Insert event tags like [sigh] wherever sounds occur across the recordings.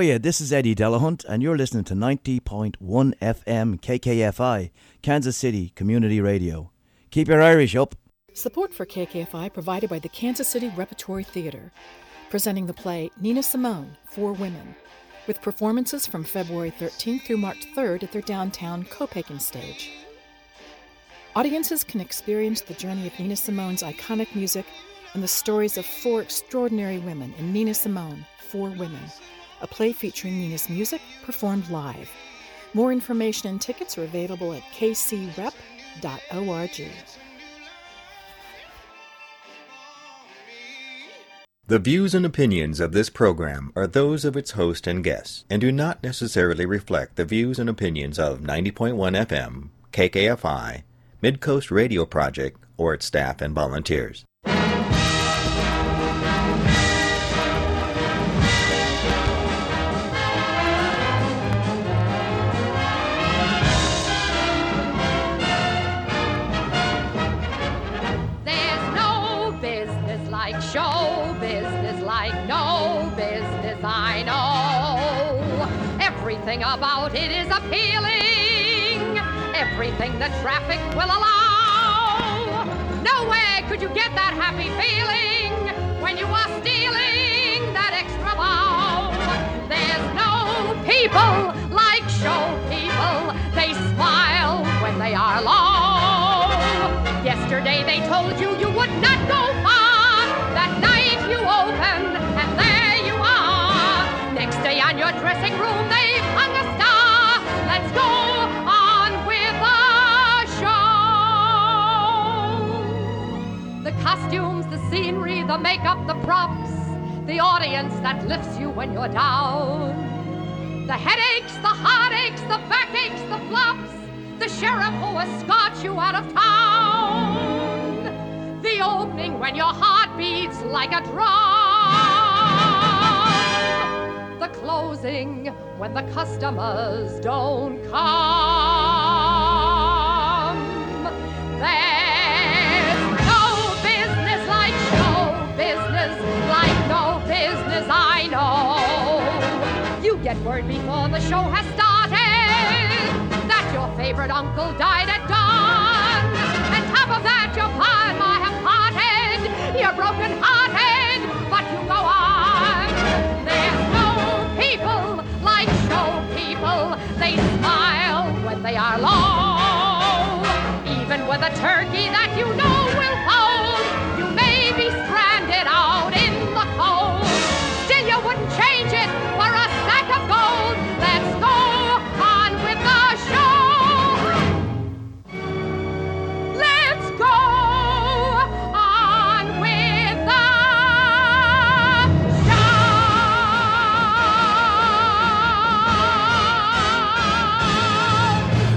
Oh, are you? This is Eddie Delahunt, and you're listening to 90.1 FM KKFI, Kansas City Community Radio. Keep your Irish up. Support for KKFI provided by the Kansas City Repertory Theater, presenting the play Nina Simone, Four Women, with performances from February 13th through March 3rd at their downtown Copaken stage. Audiences can experience the journey of Nina Simone's iconic music and the stories of four extraordinary women in Nina Simone, Four Women, a play featuring Nina's music performed live. More information and tickets are available at kcrep.org. The views and opinions of this program are those of its host and guests and do not necessarily reflect the views and opinions of 90.1 FM, KKFI, Midcoast Radio Project, or its staff and volunteers. Everything about it is appealing, everything the traffic will allow. Nowhere could you get that happy feeling when you are stealing that extra bow. There's no people like show people, they smile when they are low. Yesterday they told you you would not go far. That night you opened and there you are. Next day on your dressing room costumes, the scenery, the makeup, the props, the audience that lifts you when you're down. The headaches, the heartaches, the backaches, the flops, the sheriff who escorts you out of town. The opening when your heart beats like a drum. The closing when the customers don't come. Business I know. You get word before the show has started that your favorite uncle died at dawn. And top of that, your pa and ma have parted. You're broken hearted, but you go on. There's no people like show people. They smile when they are low. Even with a turkey that you know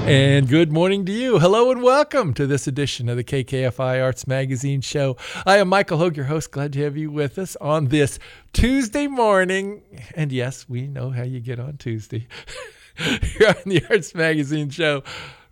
And good morning to you. Hello and welcome to this edition of the KKFI Arts Magazine Show. I am Michael Hogue, your host. Glad to have you with us on this Tuesday morning. And yes, we know how you get on Tuesday. [laughs] Here on the Arts Magazine Show,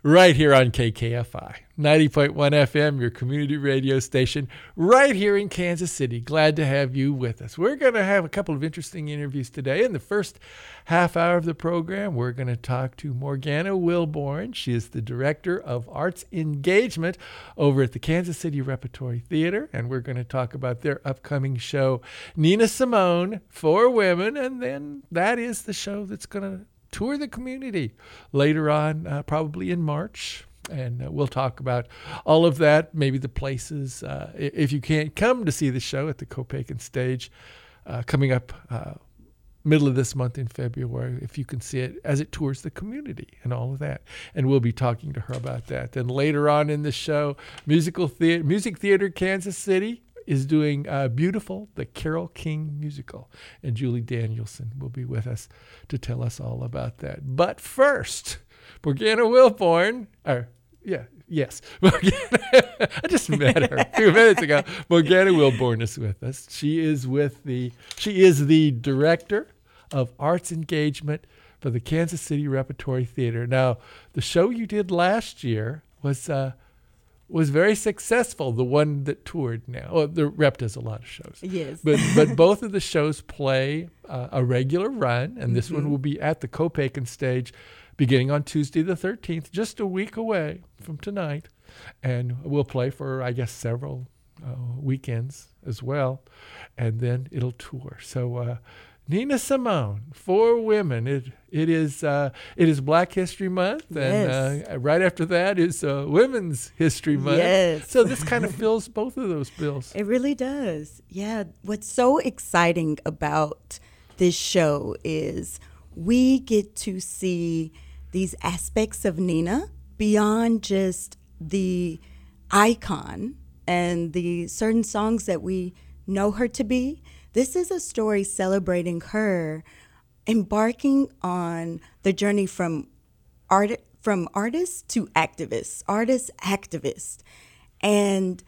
right here on KKFI 90.1 FM, your community radio station, right here in Kansas City. Glad to have you with us. We're going to have a couple of interesting interviews today. In the first half hour of the program, we're going to talk to Morgana Wilborn. She is the Director of Arts Engagement over at the Kansas City Repertory Theater, and we're going to talk about their upcoming show, Nina Simone, Four Women, and then that is the show that's going to tour the community later on, uh, probably in March. And uh, we'll talk about all of that, maybe the places. Uh, if you can't come to see the show at the Copaken stage, uh, coming up uh, middle of this month in February, if you can see it as it tours the community and all of that. And we'll be talking to her about that. Then later on in the show, musical theater, music theater Kansas City is doing uh, Beautiful, the Carole King musical. And Julie Danielson will be with us to tell us all about that. But first, Morgana Wilborn, or yeah, yes, [laughs] Morgana, I just met her a few minutes ago. [laughs] Morgana Wilborn is with us. She is with the, she is the director of arts engagement for the Kansas City Repertory Theater. Now, the show you did last year was uh, was very successful. The one that toured now, well, the rep does a lot of shows. Yes. But but [laughs] both of the shows play uh, a regular run, and this one will be at the Copaken stage, beginning on Tuesday the thirteenth, just a week away from tonight, and we'll play for I guess several uh, weekends as well, and then it'll tour. So. Uh, Nina Simone, Four Women. It it is uh, it is Black History Month, and Yes. uh, right after that is uh, Women's History Month. Yes. So this kind of fills both of those bills. [laughs] It really does. Yeah. What's so exciting about this show is we get to see these aspects of Nina beyond just the icon and the certain songs that we know her to be. This is a story celebrating her embarking on the journey from art from artist to activist, artist activist. And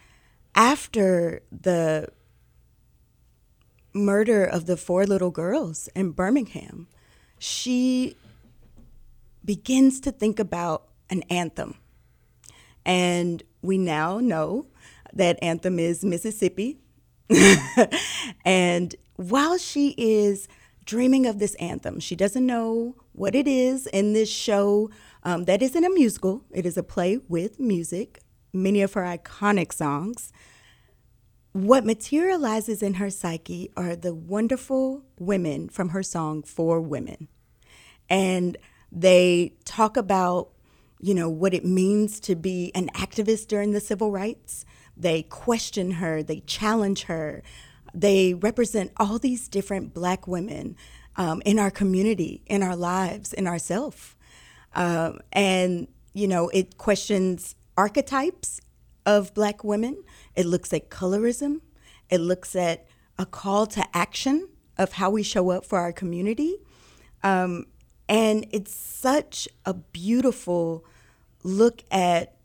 after the murder of the four little girls in Birmingham, she begins to think about an anthem. And we now know that anthem is Mississippi. [laughs] and while she is dreaming of this anthem, she doesn't know what it is in this show. Um, that isn't a musical, it is a play with music, many of her iconic songs. What materializes in her psyche are the wonderful women from her song Four Women. And they talk about, you know, what it means to be an activist during the civil rights. They question her, they challenge her. They represent all these different black women um, in our community, in our lives, in ourself. Um, and, you know, it questions archetypes of black women. It looks at colorism. It looks at a call to action of how we show up for our community. Um, and it's such a beautiful look at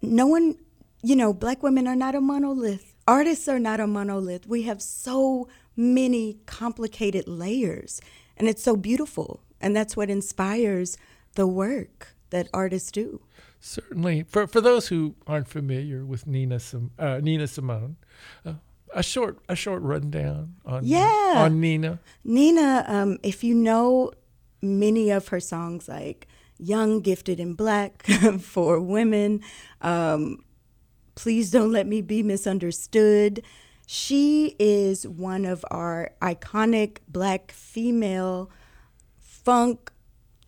no one, you know, black women are not a monolith. Artists are not a monolith. We have so many complicated layers, and it's so beautiful. And that's what inspires the work that artists do. Certainly, for for those who aren't familiar with Nina Sim, uh, Nina Simone, uh, a short a short rundown on Yeah. on Nina. Nina, um, if you know many of her songs like Young, Gifted, and Black [laughs] Four Women, um, Please Don't Let Me Be Misunderstood, she is one of our iconic black female funk,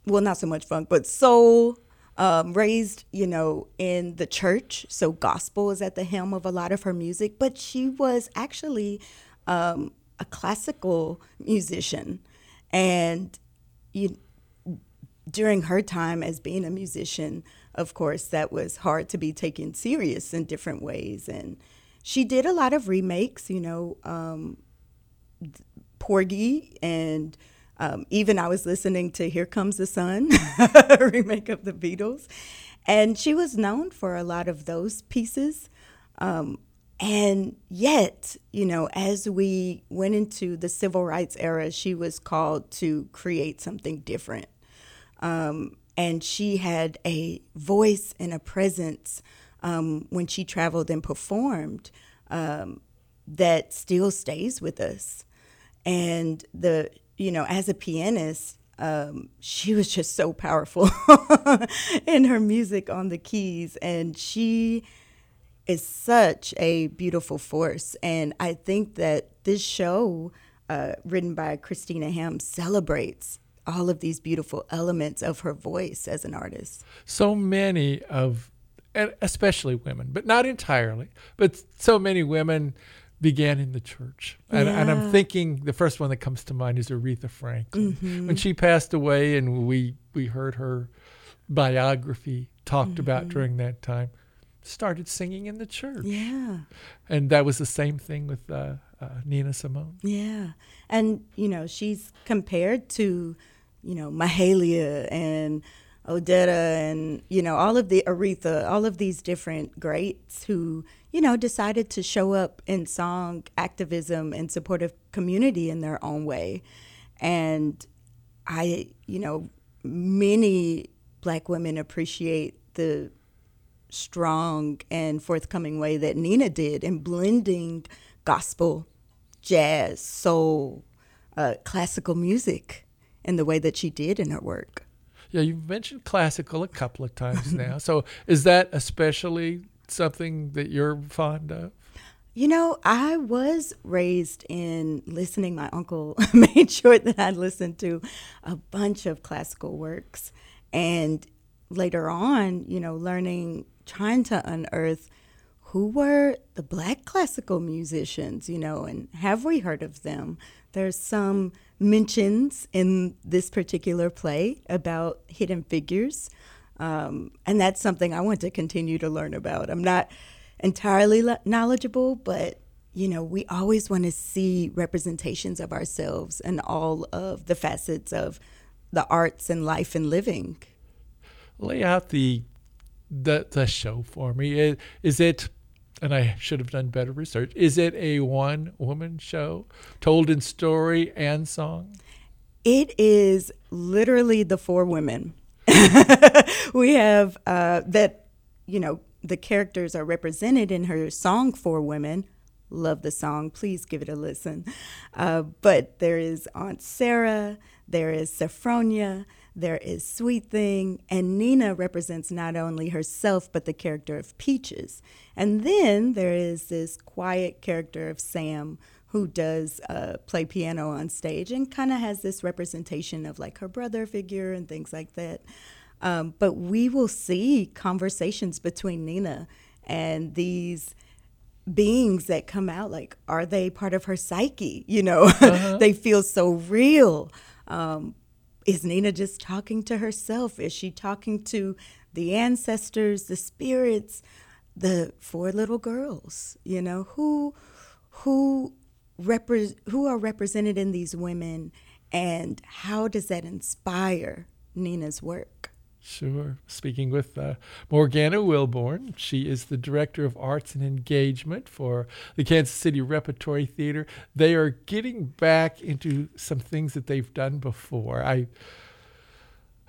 well, not so much funk, but soul. Um, raised, you know, in the church, so gospel is at the helm of a lot of her music. But she was actually um, a classical musician, and you, during her time as being a musician, of course, that was hard to be taken serious in different ways. And she did a lot of remakes, you know, um, Porgy and um, even I was listening to Here Comes the Sun, a [laughs] remake of the Beatles. And she was known for a lot of those pieces. Um, and yet, you know, as we went into the civil rights era, she was called to create something different. Um, and she had a voice and a presence um, when she traveled and performed um, that still stays with us. And the, you know, as a pianist, um, she was just so powerful [laughs] in her music on the keys. And she is such a beautiful force. And I think that this show, uh, written by Christina Ham, celebrates all of these beautiful elements of her voice as an artist. So many of, and especially women, but not entirely, but so many women began in the church. And, and I'm thinking the first one that comes to mind is Aretha Franklin. When she passed away and we, we heard her biography talked about during that time, started singing in the church. Yeah. And that was the same thing with uh, uh, Nina Simone. Yeah. And, you know, she's compared to, you know, Mahalia and Odetta and, you know, all of the Aretha, all of these different greats who, you know, decided to show up in song activism and supportive community in their own way. And I, you know, many black women appreciate the strong and forthcoming way that Nina did in blending gospel, jazz, soul, uh, classical music in the way that she did in her work. Yeah, you've mentioned classical a couple of times now. So is that especially something that you're fond of? You know, I was raised in listening. My uncle [laughs] made sure that I listened to a bunch of classical works. And later on, you know, learning, trying to unearth who were the black classical musicians, you know, and have we heard of them? There's some mentions in this particular play about hidden figures. Um, and that's something I want to continue to learn about. I'm not entirely knowledgeable, but you know, we always want to see representations of ourselves and all of the facets of the arts and life and living. Lay out the the the show for me. Is it and I should have done better research. Is it a one woman show told in story and song? It is literally the four women. [laughs] we have uh, that, you know, the characters are represented in her song Four Women. Love the song. Please give it a listen. Uh, but there is Aunt Sarah, there is Sophronia, there is Sweet Thing, and Nina represents not only herself but the character of Peaches. And then there is this quiet character of Sam who does uh, play piano on stage and kind of has this representation of like her brother figure and things like that. Um, but we will see conversations between Nina and these beings that come out. Like, are they part of her psyche? You know, [laughs] uh-huh. they feel so real. Um, is Nina just talking to herself? Is she talking to the ancestors, the spirits, the four little girls? You know, who who repre- who are represented in these women and how does that inspire Nina's work? Sure. Speaking with uh, Morgana Wilborn. She is the Director of Arts and Engagement for the Kansas City Repertory Theater. They are getting back into some things that they've done before. I,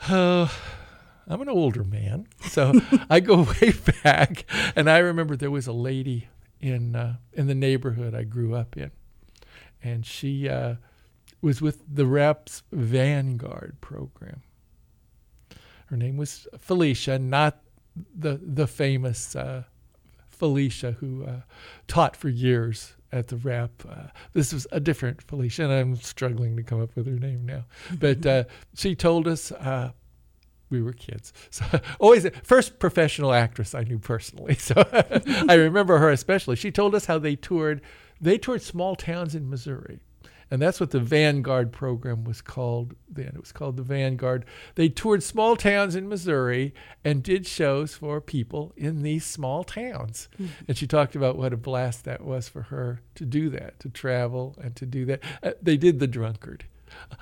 uh, [sighs] I'm an older man, so [laughs] I go [laughs] way back, and I remember there was a lady in uh, in the neighborhood I grew up in, and she uh, was with the Reps Vanguard program her name was Felicia, not the the famous uh, Felicia who uh, taught for years at the rep. Uh, this was a different Felicia, and I'm struggling to come up with her name now. But uh, [laughs] she told us uh, we were kids. So [laughs] always first professional actress I knew personally. [laughs] So I remember her especially. She told us how they toured. They toured small towns in Missouri. And that's what the Vanguard program was called then. It was called the Vanguard. They toured small towns in Missouri and did shows for people in these small towns. Mm-hmm. And she talked about what a blast that was for her to do that, to travel and to do that. Uh, they did the drunkard.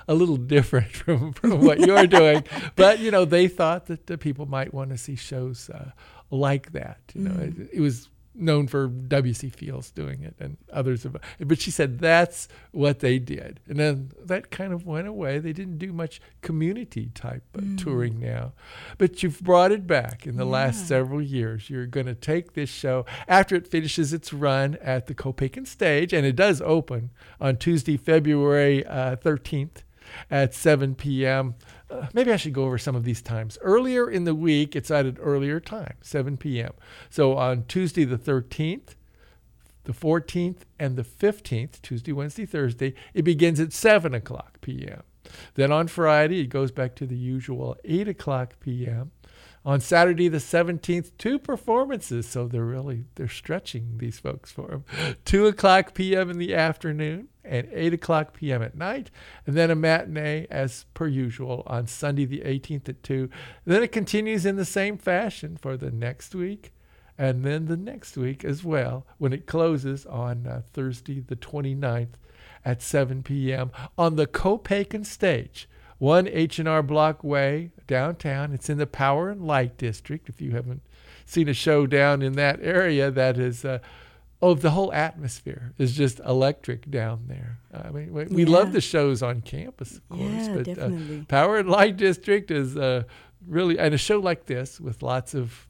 A little different [laughs] from, from what you're [laughs] doing, but you know they thought that the people might want to see shows uh, like that. You know, mm-hmm. it, it was known for W.C. Fields doing it and others. Have, but she said that's what they did. And then that kind of went away. They didn't do much community type mm. touring now. But you've brought it back in the yeah. last several years. You're going to take this show after it finishes its run at the Copaken stage, and it does open on Tuesday, February uh, 13th at 7 p.m. Uh, maybe I should go over some of these times. Earlier in the week, it's at an earlier time, 7 p.m. So on Tuesday the 13th, the 14th, and the 15th, Tuesday, Wednesday, Thursday, it begins at 7 o'clock p.m. Then on Friday, it goes back to the usual 8 o'clock p.m. On Saturday the 17th, two performances. So they're really, they're stretching these folks for them. [gasps] 2 o'clock p.m. in the afternoon and 8 o'clock p.m. at night, and then a matinee as per usual on Sunday the 18th at 2. Then it continues in the same fashion for the next week, and then the next week as well when it closes on uh, Thursday the 29th at 7 p.m. on the Copaken stage. 1 H&R Block Way downtown. It's in the Power and Light District. If you haven't seen a show down in that area, that is uh, oh, the whole atmosphere is just electric down there. I mean, we, we love the shows on campus, of course, yeah, but definitely. Uh, Power and Light District is uh, really, and a show like this with lots of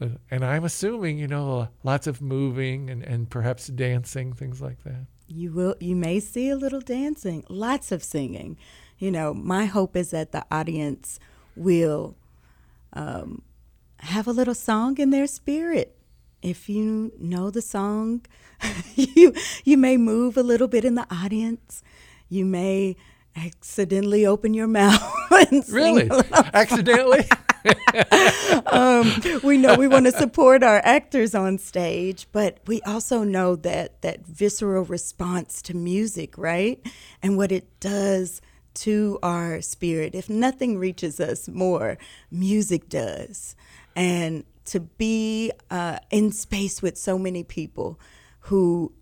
Uh, and I'm assuming, you know, lots of moving and, and perhaps dancing, things like that. You will you may see a little dancing, lots of singing. You know, my hope is that the audience will um, have a little song in their spirit. If you know the song, [laughs] you you may move a little bit in the audience. You may accidentally open your [laughs] mouth and sing Really? Accidentally? [laughs] [laughs] um, we know we want to support our actors on stage, but we also know that that visceral response to music, right, and what it does to our spirit. If nothing reaches us more, music does, and to be uh, in space with so many people who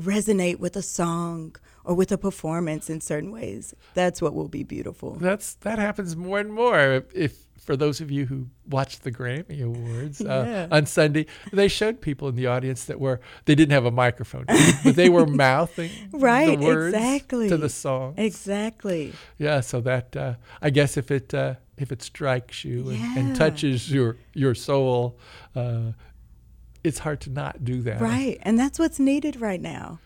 resonate with a song or with a performance in certain ways, that's what will be beautiful. That's that happens more and more. If for those of you who watched the Grammy Awards uh, Yeah. on Sunday, they showed people in the audience that were they didn't have a microphone, but they were [laughs] mouthing Right, the words exactly. to the song. Exactly. Yeah, so that uh, I guess if it uh, if it strikes you and, and touches your your soul, uh, it's hard to not do that. Right. And that's what's needed right now.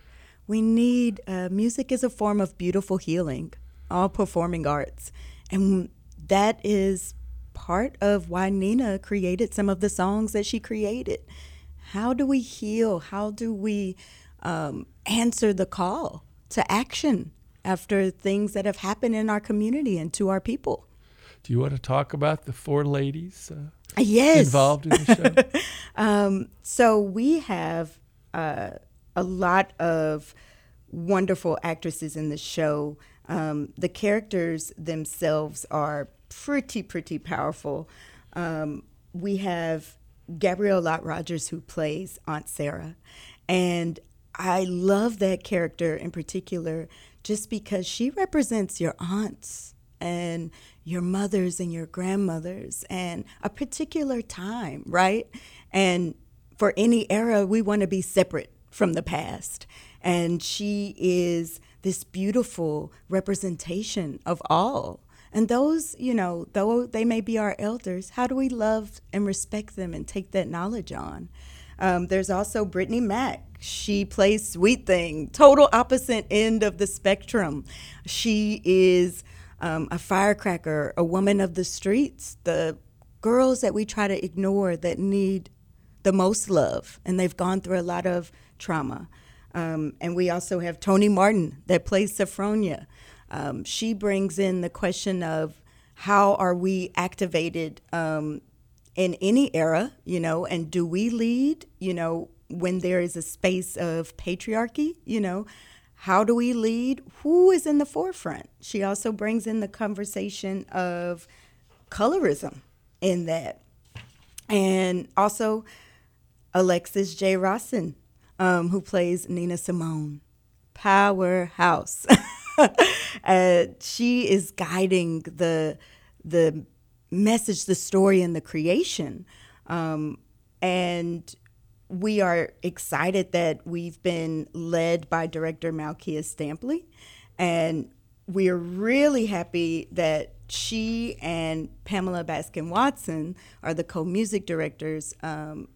We need uh, music is a form of beautiful healing, all performing arts. And that is part of why Nina created some of the songs that she created. How do we heal? How do we um, answer the call to action after things that have happened in our community and to our people? Do you want to talk about the four ladies uh, Yes. involved in the show? [laughs] Um, so we have uh, a lot of wonderful actresses in the show. Um, the characters themselves are pretty, pretty powerful. Um, we have Gabrielle Lott Rogers who plays Aunt Sarah, and I love that character in particular just because she represents your aunts and your mothers and your grandmothers and a particular time, right? And for any era, we want to be separate from the past. And she is this beautiful representation of all. And those, you know, though they may be our elders, how do we love and respect them and take that knowledge on? Um, there's also Brittany Mack. She plays Sweet Thing, total opposite end of the spectrum. She is um, a firecracker, a woman of the streets, the girls that we try to ignore that need the most love, and they've gone through a lot of trauma. Um, and we also have Tony Martin that plays Sophronia. Um, she brings in the question of how are we activated um, in any era, you know, and do we lead, you know, when there is a space of patriarchy, you know, how do we lead? Who is in the forefront? She also brings in the conversation of colorism in that. And also Alexis J. Roston, um, who plays Nina Simone. Powerhouse. [laughs] uh, she is guiding the the message, the story, and the creation. Um, and we are excited that we've been led by director Malkia Stampley. And we are really happy that she and Pamela Baskin Watson are the co music directors. Um,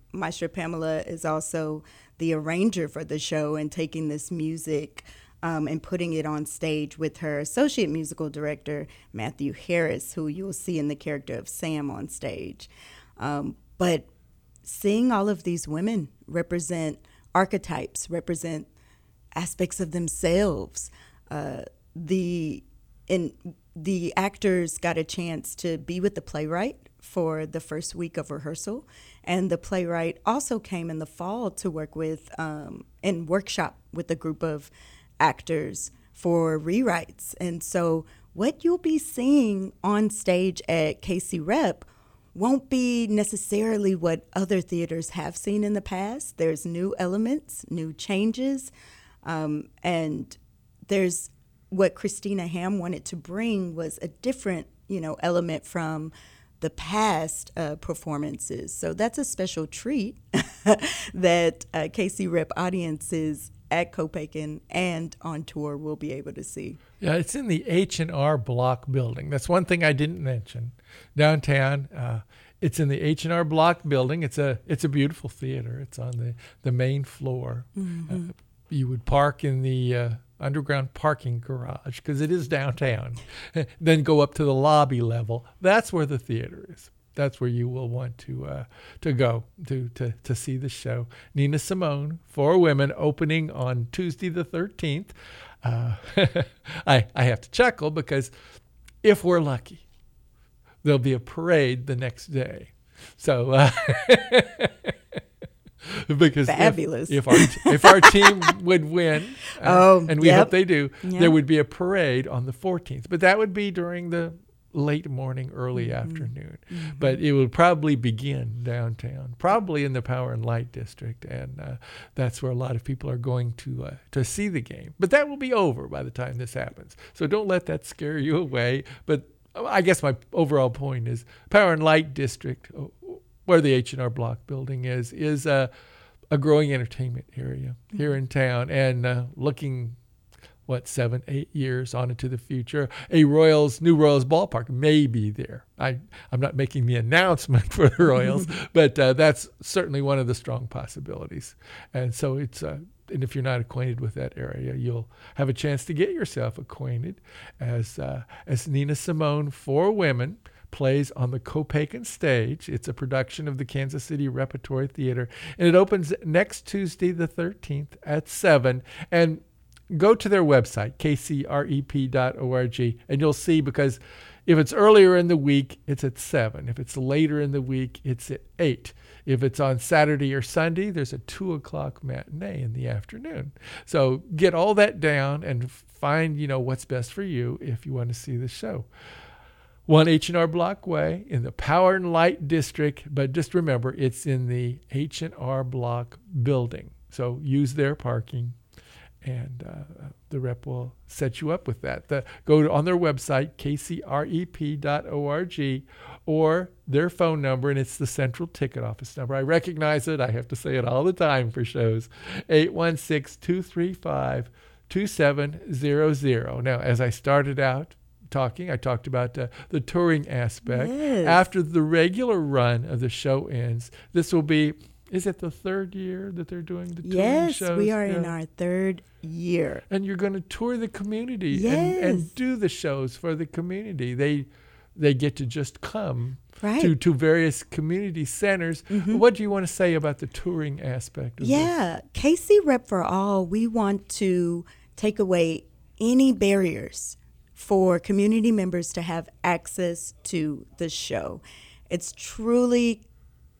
Pamela is also the arranger for the show and taking this music um, and putting it on stage with her associate musical director, Matthew Harris, who you'll see in the character of Sam on stage. Um, but seeing all of these women represent archetypes, represent aspects of themselves, uh, the and the actors got a chance to be with the playwright for the first week of rehearsal, and the playwright also came in the fall to work with um, and workshop with a group of actors for rewrites. And so, what you'll be seeing on stage at KC Rep won't be necessarily what other theaters have seen in the past. There's new elements, new changes, um, and there's what Christina Ham wanted to bring was a different, you know, element from the past uh, performances. So that's a special treat [laughs] that uh, KC Rep audiences at Copaken and on tour will be able to see. Yeah, it's in the H and R Block building. That's one thing I didn't mention. Downtown, uh, it's in the H and R Block building. It's a it's a beautiful theater. It's on the the main floor. Uh, you would park in the uh, underground parking garage because it is downtown. [laughs] then go up to the lobby level. That's where the theater is. That's where you will want to uh, to go to, to to see the show. Nina Simone, Four Women, opening on Tuesday the thirteenth. Uh, [laughs] I I have to chuckle because if we're lucky, there'll be a parade the next day. So, uh, [laughs] [laughs] because Fabulous. If, if our if our team [laughs] would win, uh, Oh, and we yep. hope they do, Yep. there would be a parade on the 14th. But that would be during the late morning, early Mm-hmm. afternoon. But it would probably begin downtown, probably in the Power and Light District, and uh, that's where a lot of people are going to uh, to see the game. But that will be over by the time this happens. So don't let that scare you away. But uh, I guess my overall point is Power and Light District, uh, where the H and R Block building is, is a a growing entertainment area here in town, and uh, looking what seven, eight years on into the future, a Royals new Royals ballpark may be there. I I'm not making the announcement [laughs] for the Royals, [laughs] but uh, that's certainly one of the strong possibilities. And so it's. Uh, and if you're not acquainted with that area, you'll have a chance to get yourself acquainted as uh, as Nina Simone Four Women plays on the Copaken stage. It's a production of the Kansas City Repertory Theater, and it opens next Tuesday, the 13th at 7. And go to their website, kcrep.org, and you'll see because if it's earlier in the week, it's at 7. If it's later in the week, it's at 8. If it's on Saturday or Sunday, there's a 2 o'clock matinee in the afternoon. So get all that down and find, you know, what's best for you if you want to see the show. One H&R Block Way in the Power and Light District, but just remember it's in the H&R Block building. So use their parking and uh, the rep will set you up with that. The, go to, on their website, kcrep.org, or their phone number, and it's the Central Ticket Office number. I recognize it. I have to say it all the time for shows 816 235 2700. Now, as I started out, talking. I talked about uh, the touring aspect. Yes. After the regular run of the show ends, this will be. Is it the third year that they're doing the touring Yes, shows? we are in our third year. And you're going to tour the community and, and do the shows for the community. They they get to just come Right. to, to various community centers. What do you want to say about the touring aspect of this? Yeah, KC Rep for All, we want to take away any barriers for community members to have access to the show. It's truly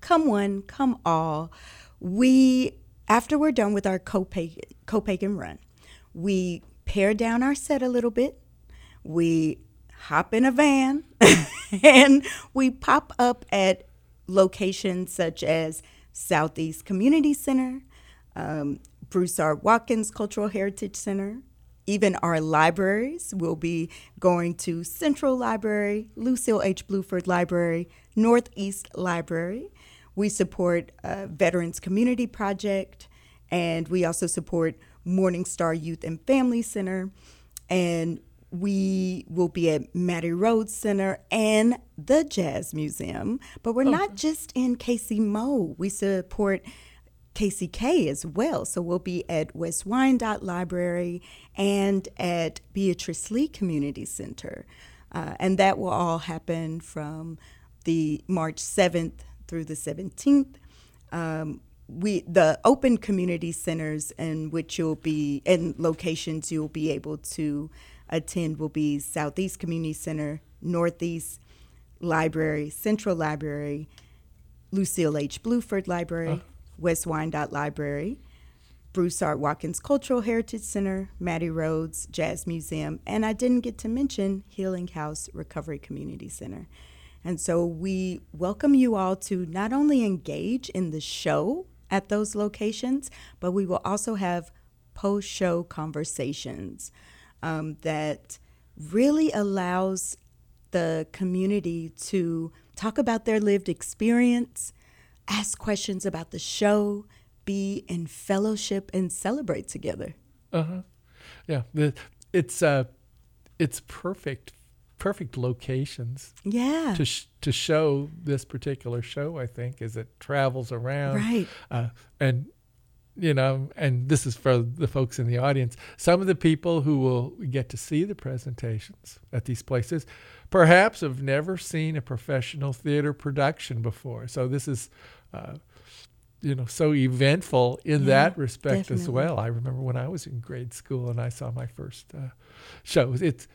come one, come all. We, after we're done with our Copaken, Copaken run, we pare down our set a little bit. We hop in a van [laughs] and we pop up at locations such as Southeast Community Center, um, Bruce R. Watkins Cultural Heritage Center. Even our libraries will be going to Central Library, Lucille H. Bluford Library, Northeast Library. We support uh, Veterans Community Project, and we also support Morningstar Youth and Family Center. And we will be at Mattie Rhodes Center and the Jazz Museum. But we're not just in KC Mo. We support KCK as well. So we'll be at West Wyandotte Library and at Beatrice Lee Community Center. Uh, and that will all happen from the March 7th through the 17th. Um, we the open community centers in which you'll be and locations you'll be able to attend will be Southeast Community Center, Northeast Library, Central Library, Lucille H. Bluford Library, West Wyandotte Library, Bruce R. Watkins Cultural Heritage Center, Mattie Rhodes Jazz Museum, and I didn't get to mention Healing House Recovery Community Center. And so we welcome you all to not only engage in the show at those locations, but we will also have post show conversations um, that really allows the community to talk about their lived experience, ask questions about the show, be in fellowship, and celebrate together. Uh huh. Yeah, it's uh, it's perfect perfect locations Yeah. to sh- to show this particular show. I think as it travels around, Right. Uh, and you know, and this is for the folks in the audience. Some of the people who will get to see the presentations at these places, perhaps have never seen a professional theater production before. So this is. Uh, you know, so eventful in Yeah, that respect as well. I remember when I was in grade school and I saw my first uh, show. It's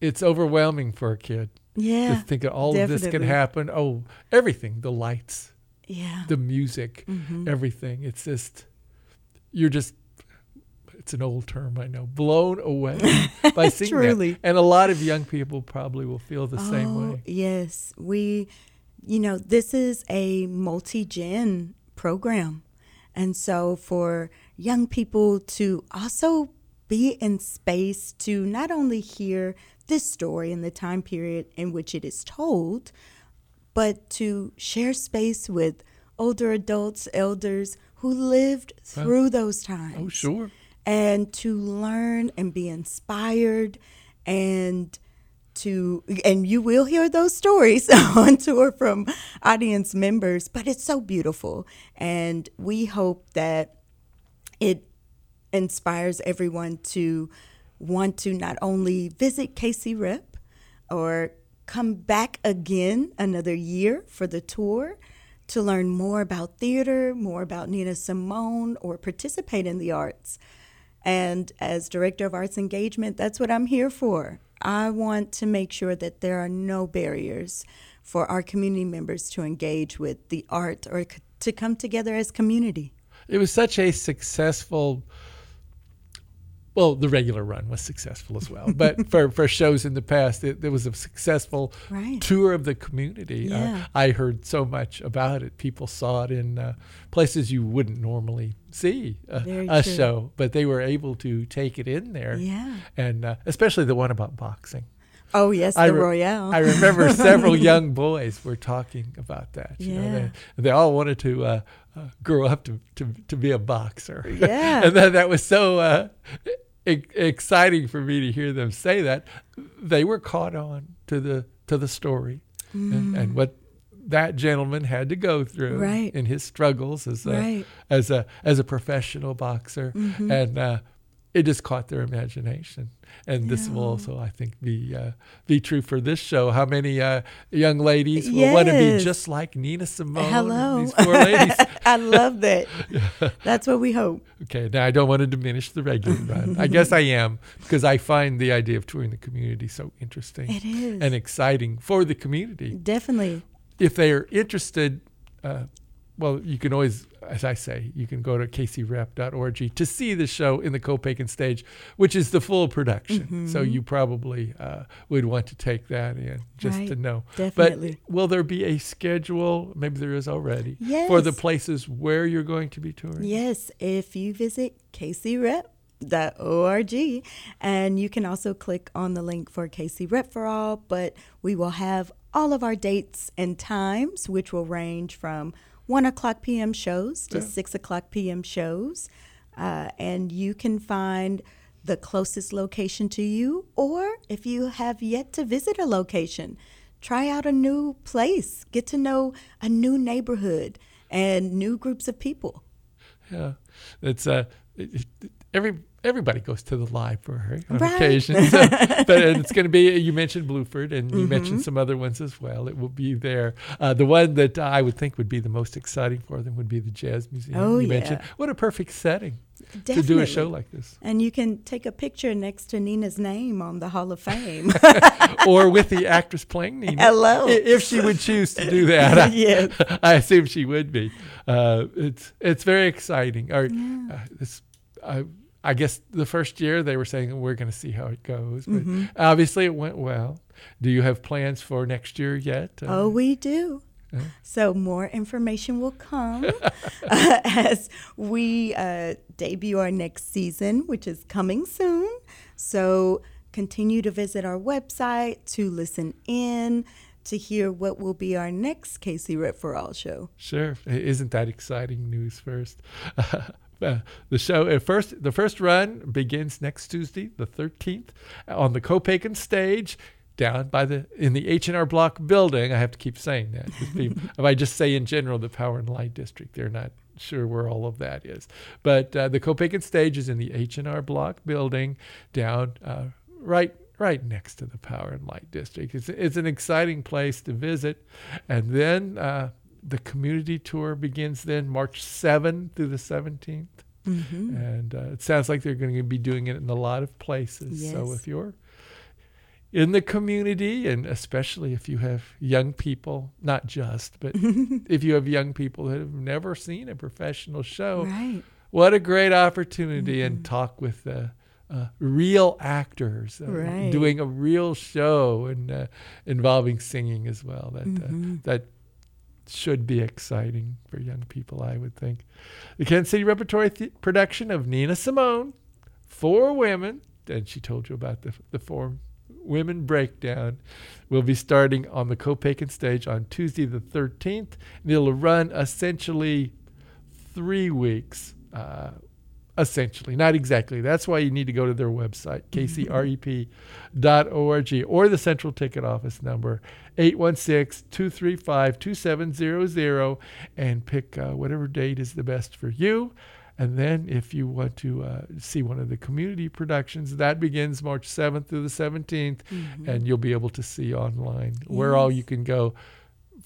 it's overwhelming for a kid yeah. to think of all of this can happen. Oh, everything, the lights, Yeah. the music, Mhm. everything. It's just you're just it's an old term, I know, blown away [laughs] by seeing Truly. that. And a lot of young people probably will feel the same Oh, way. Yes, we, you know, this is a multi-gen program, and so for young people to also be in space to not only hear this story in the time period in which it is told, but to share space with older adults, elders who lived through those times. Oh, sure. and to learn and be inspired and to and you will hear those stories [laughs] on tour from audience members but it's so beautiful and we hope that it inspires everyone to want to not only visit KC Rep or come back again another year for the tour to learn more about theater, more about Nina Simone, or participate in the arts. And as Director of Arts Engagement, that's what I'm here for. I want to make sure that there are no barriers for our community members to engage with the art or to come together as community. It was such a successful well, the regular run was successful as well. But [laughs] for, for shows in the past, it, it was a successful Right. tour of the community. Uh, Yeah. I heard so much about it. People saw it in uh, places you wouldn't normally see a, a true. show, but they were able to take it in there. Yeah. And uh, especially the one about boxing. Oh, yes, the I re- Royale. I remember [laughs] several young boys were talking about that. You know, Yeah. they, they all wanted to uh, uh, grow up to, to, to be a boxer. Yeah. [laughs] and that, that was so uh, exciting for me to hear them say that. They were caught on to the to the story and, and what that gentleman had to go through Mm. Right. in his struggles as a, Right. Mm-hmm. as a as a professional boxer, and uh, it just caught their imagination. And this will also, I think, be uh, be true for this show. How many uh, young ladies will want to be just like Nina Simone? Hello. these four ladies. [laughs] I love that. [laughs] That's what we hope. Okay, now I don't want to diminish the regular run. I [laughs] guess I am because I find the idea of touring the community so interesting It is. and exciting for the community. Definitely. If they are interested, uh, well, you can always, as I say, you can go to kcrep.org to see the show in the Copaken stage, which is the full production. So you probably uh, would want to take that in just to know. definitely. But will there be a schedule? Maybe there is already for the places where you're going to be touring. Yes, if you visit kcrep.org, and you can also click on the link for KC Rep for All, but we will have all of our dates and times, which will range from 1 o'clock p.m. shows to 6 o'clock p.m. shows. Uh, and you can find the closest location to you, or if you have yet to visit a location, try out a new place, get to know a new neighborhood and new groups of people. Yeah, it's uh, it- it- every everybody goes to the library on Right. occasion, so- [laughs] but it's going to be. You mentioned Bluford, and you Mm-hmm. mentioned some other ones as well. It will be there. Uh, the one that I would think would be the most exciting for them would be the Jazz Museum. Oh, you mentioned yeah. what a perfect setting to do a show like this, And you can take a picture next to Nina's name on the Hall of Fame. [laughs] or with the actress playing Nina. Hello. if she would choose to do that. I- [laughs] Yes. I assume she would be. Uh, it's it's very exciting. Or, uh, this, I, I guess the first year they were saying we're going to see how it goes, but Mm-hmm. obviously it went well. Do you have plans for next year yet? Uh, oh, we do. So more information will come [laughs] uh, as we uh, debut our next season, which is coming soon. So continue to visit our website to listen in to hear what will be our next KC Rep for All show. Sure. Isn't that exciting news first? [laughs] Uh, the show at first the first run begins next Tuesday, the 13th, on the Copaken stage. down by the in the H&R Block building. I have to keep saying that. People, [laughs] if I just say in general the Power and Light District, they're not sure where all of that is. But uh, the Copaken stage is in the H&R Block building down uh, right right next to the Power and Light District. It's, it's an exciting place to visit. And then uh, the community tour begins then March 7 through the 17th. Mm-hmm. And uh, it sounds like they're going to be doing it in a lot of places. So if you're in the community, and especially if you have young people, not just, but [laughs] if you have young people that have never seen a professional show, Right. what a great opportunity and talk with uh, uh, real actors uh, Right. doing a real show and uh, involving singing as well. That uh, that should be exciting for young people, I would think. The Kansas City Repertory th- production of Nina Simone, Four Women, and she told you about the the four women breakdown will be starting on the Copaken stage on Tuesday the 13th. And it'll run essentially three weeks. Uh, essentially, not exactly. That's why you need to go to their website, kcrep.org, or the Central Ticket Office number, 816 235 2700, and pick uh, whatever date is the best for you. And then, if you want to uh, see one of the community productions, that begins March 7th through the 17th, and you'll be able to see online where all you can go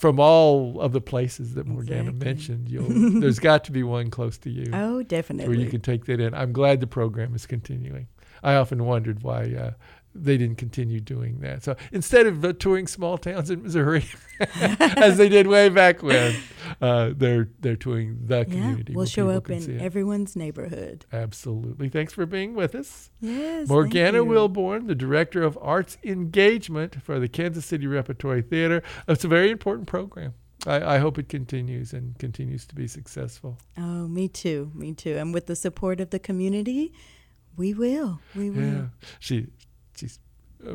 from all of the places that Morgana Exactly. mentioned. You'll, [laughs] there's got to be one close to you Oh, definitely. where you can take that in. I'm glad the program is continuing. I often wondered why uh, they didn't continue doing that. So instead of uh, touring small towns in Missouri, [laughs] as they did way back when, uh, they're they're touring the yeah, community. we'll show up in everyone's neighborhood. Absolutely. Thanks for being with us. Yes. Morgana. Wilborn, the Director of Arts Engagement for the Kansas City Repertory Theater. It's a very important program. I, I hope it continues and continues to be successful. Oh, me too. Me too. And with the support of the community, we will. We will. Yeah, she she's uh,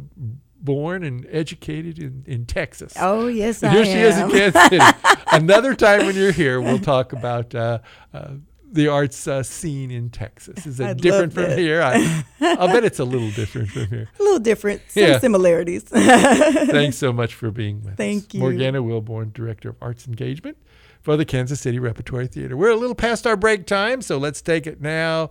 born and educated in, in Texas. Oh, yes, and I here she is in. Kansas City. [laughs] Another time when you're here, we'll talk about uh, uh, the arts uh, scene in Texas. Is it I'd different from that. here? I, [laughs] I'll bet it's a little different from here. A little different. Some Yeah. similarities. [laughs] Thanks so much for being with us. Thank you. Morgana Wilborn, Director of Arts Engagement for the Kansas City Repertory Theater. We're a little past our break time, so let's take it now.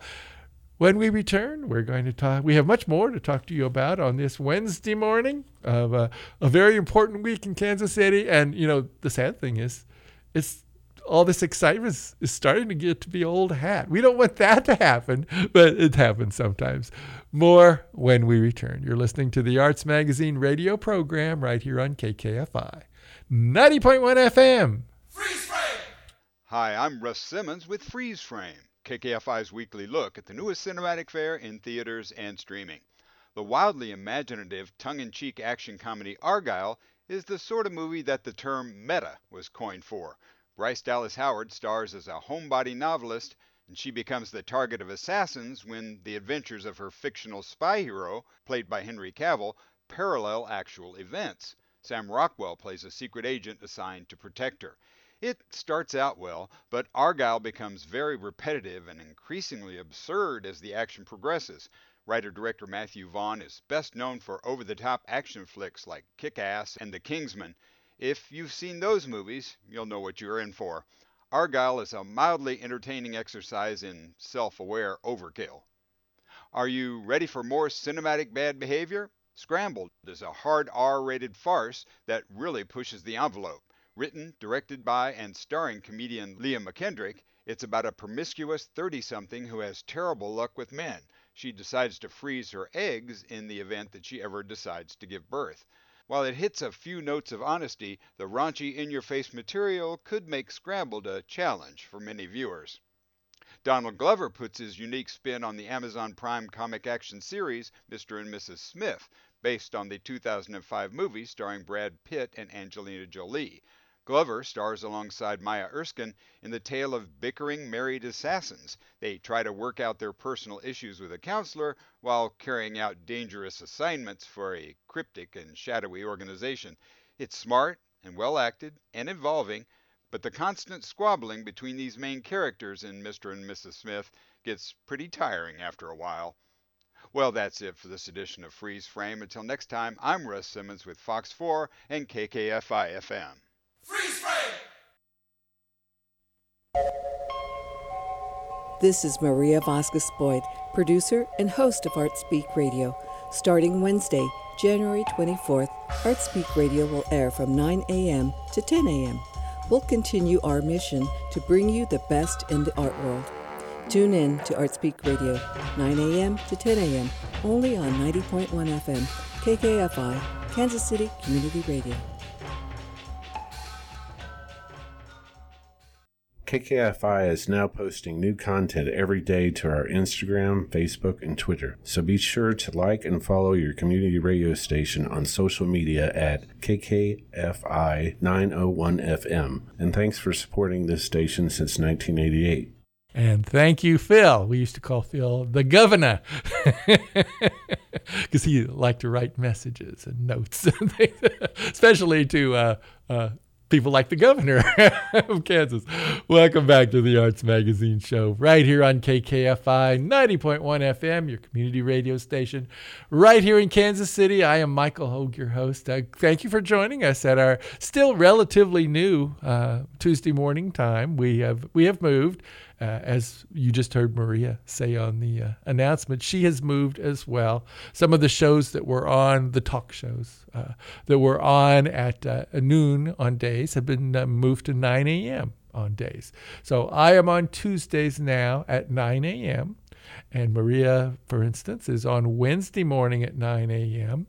When we return, we're going to talk. We have much more to talk to you about on this Wednesday morning of a, a very important week in Kansas City. And, you know, the sad thing is, it's all this excitement is, is starting to get to be old hat. We don't want that to happen, but it happens sometimes. More when we return. You're listening to the Arts Magazine radio program right here on KKFI 90.1 FM. Freeze frame. Hi, I'm Russ Simmons with Freeze Frame, KKFI's weekly look at the newest cinematic fare in theaters and streaming. The wildly imaginative, tongue in cheek action comedy Argylle is the sort of movie that the term meta was coined for. Bryce Dallas Howard stars as a homebody novelist, and she becomes the target of assassins when the adventures of her fictional spy hero, played by Henry Cavill, parallel actual events. Sam Rockwell plays a secret agent assigned to protect her. It starts out well, but Argylle becomes very repetitive and increasingly absurd as the action progresses. Writer director Matthew Vaughn is best known for over the top action flicks like Kick Ass and The Kingsman. If you've seen those movies, you'll know what you're in for. Argylle is a mildly entertaining exercise in self aware overkill. Are you ready for more cinematic bad behavior? Scrambled is a hard R rated farce that really pushes the envelope. Written, directed by, and starring comedian Leah McKendrick, it's about a promiscuous 30 something who has terrible luck with men. She decides to freeze her eggs in the event that she ever decides to give birth. While it hits a few notes of honesty, the raunchy in your face material could make Scrambled a challenge for many viewers. Donald Glover puts his unique spin on the Amazon Prime comic action series Mr. and Mrs. Smith, based on the 2005 movie starring Brad Pitt and Angelina Jolie. Glover stars alongside Maya Erskine in the tale of bickering married assassins. They try to work out their personal issues with a counselor while carrying out dangerous assignments for a cryptic and shadowy organization. It's smart and well acted and involving, but the constant squabbling between these main characters in Mr. and Mrs. Smith gets pretty tiring after a while. Well, that's it for this edition of Freeze Frame. Until next time, I'm Russ Simmons with Fox 4 and KKFI FM. Freeze Frame! This is Maria Vasquez Boyd, producer and host of Art Speak Radio. Starting Wednesday, January 24th, Art Speak Radio will air from 9 a.m. to 10 a.m. We'll continue our mission to bring you the best in the art world. Tune in to ArtSpeak Radio, 9 a.m. to 10 a.m., only on 90.1 FM, KKFI, Kansas City Community Radio. KKFI is now posting new content every day to our Instagram, Facebook, and Twitter. So be sure to like and follow your community radio station on social media at KKFI 901FM. And thanks for supporting this station since 1988. And thank you, Phil. We used to call Phil the governor [laughs] because he liked to write messages and notes, [laughs] especially to uh, uh, people like the governor [laughs] of Kansas. Welcome back to the Arts Magazine Show, right here on KKFI 90.1 FM, your community radio station, right here in Kansas City. I am Michael Hogue, your host. Uh, thank you for joining us at our still relatively new uh, Tuesday morning time. We have we have moved. Uh, as you just heard Maria say on the uh, announcement, she has moved as well. Some of the shows that were on, the talk shows uh, that were on at uh, noon on days, have been uh, moved to 9 a.m. on days. So I am on Tuesdays now at 9 a.m. And Maria, for instance, is on Wednesday morning at 9 a.m.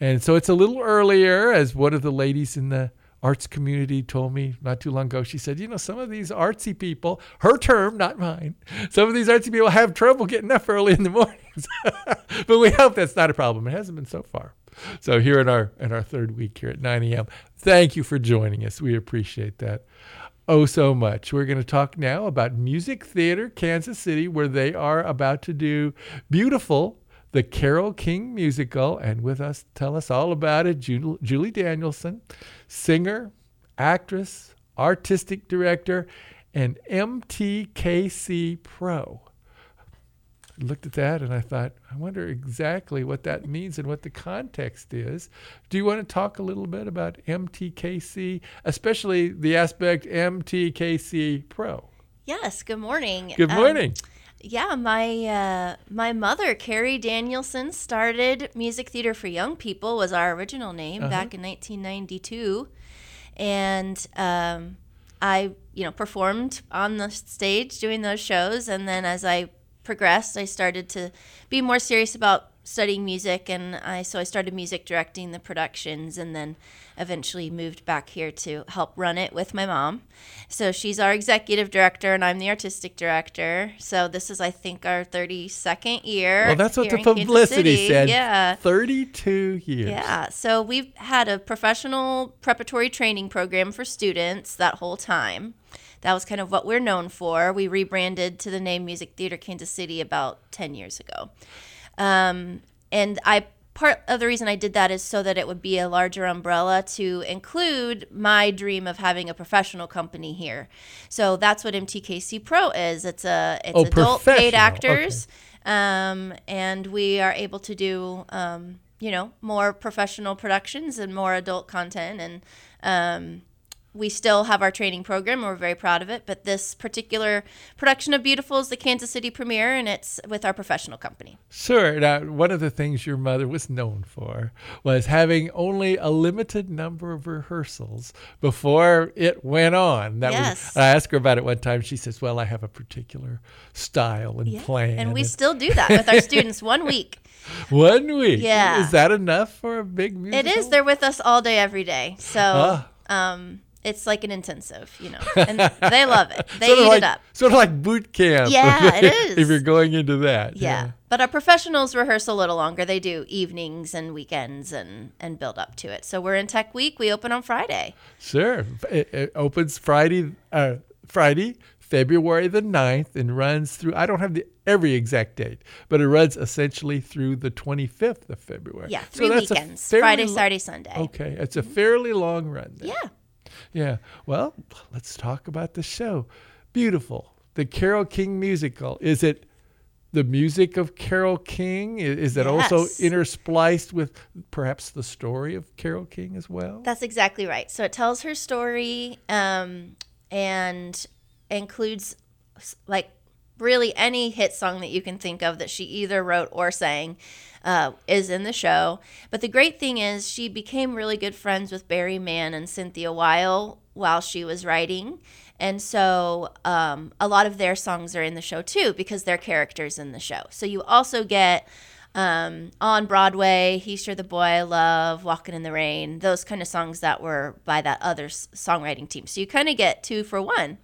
And so it's a little earlier, as one of the ladies in the arts community told me not too long ago. She said, you know, some of these artsy people, her term, not mine, some of these artsy people have trouble getting up early in the [laughs] mornings. but we hope that's not a problem. It hasn't been so far. So here in our in our third week here at 9 a.m. Thank you for joining us. We appreciate that oh so much. We're going to talk now about Music Theater Kansas City, where they are about to do beautiful the Carole King musical, and with us, tell us all about it, Julie Danielson, singer, actress, artistic director, and MTKC Pro. I looked at that and I thought, I wonder exactly what that means and what the context is. Do you want to talk a little bit about MTKC, especially the aspect MTKC Pro? Yes, good morning. Good morning. Um, yeah, my uh, my mother, Carrie Danielson, started Music Theater for Young People was our original name uh-huh. back in 1992, and um, I you know performed on the stage doing those shows, and then as I progressed, I started to be more serious about studying music, and I so I started music directing the productions, and then eventually moved back here to help run it with my mom. So she's our executive director, and I'm the artistic director. So this is, I think, our 32nd year. Well, that's what the publicity said. Yeah, 32 years. Yeah. So we've had a professional preparatory training program for students that whole time that was kind of what we're known for. We rebranded to the name Music Theater Kansas City about 10 years ago. Um, and I part of the reason I did that is so that it would be a larger umbrella to include my dream of having a professional company here. So that's what MTKC Pro is. It's a it's oh, adult paid actors, okay. um, and we are able to do um, you know more professional productions and more adult content and. Um, we still have our training program and we're very proud of it. But this particular production of Beautiful is the Kansas City premiere and it's with our professional company. Sure. Now, one of the things your mother was known for was having only a limited number of rehearsals before it went on. That yes. Was, I asked her about it one time. She says, Well, I have a particular style and yeah. plan. And we and still do that with our students one [laughs] week. One week? Yeah. Is that enough for a big musical? It is. They're with us all day, every day. So. Ah. Um, it's like an intensive, you know, [laughs] and they love it. They sort eat like, it up. Sort of like boot camp. Yeah, it [laughs] is. if you're going into that. Yeah. yeah. But our professionals rehearse a little longer. They do evenings and weekends and and build up to it. So we're in Tech Week. We open on Friday. Sure. It, it opens Friday. Uh, Friday, February the 9th and runs through, I don't have the every exact date, but it runs essentially through the 25th of February. Yeah, three so weekends Friday, lo- Saturday, Sunday. Okay, it's a fairly long run. Then. Yeah. Yeah. Well, let's talk about the show. Beautiful. The Carole King musical. Is it the music of Carole King? Is that also interspliced with perhaps the story of Carole King as well? That's exactly right. So it tells her story um, and includes like really any hit song that you can think of that she either wrote or sang uh, is in the show. But the great thing is she became really good friends with Barry Mann and Cynthia Weil while she was writing. And so um, a lot of their songs are in the show too because they're characters in the show. So you also get um, on Broadway, He's Sure the Boy I Love, Walking in the Rain, those kind of songs that were by that other s- songwriting team. So you kind of get two for one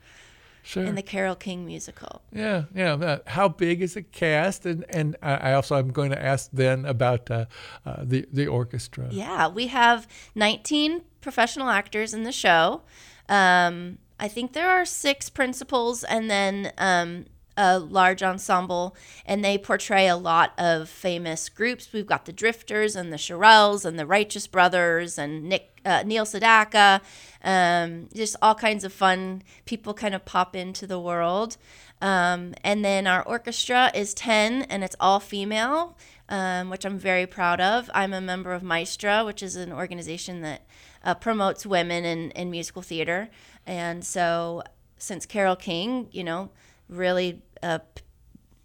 Sure. in the Carole King musical. Yeah, yeah. Uh, how big is the cast? And and I I also I'm going to ask then about uh, uh, the the orchestra. Yeah, we have 19 professional actors in the show. Um, I think there are six principals and then um, a large ensemble, and they portray a lot of famous groups. We've got the Drifters and the Shirelles and the Righteous Brothers and Nick uh, Neil Sedaka. Um, just all kinds of fun people kind of pop into the world. Um, and then our orchestra is 10 and it's all female, um, which I'm very proud of. I'm a member of Maestra, which is an organization that uh, promotes women in, in musical theater. And so since Carole King, you know, really, uh,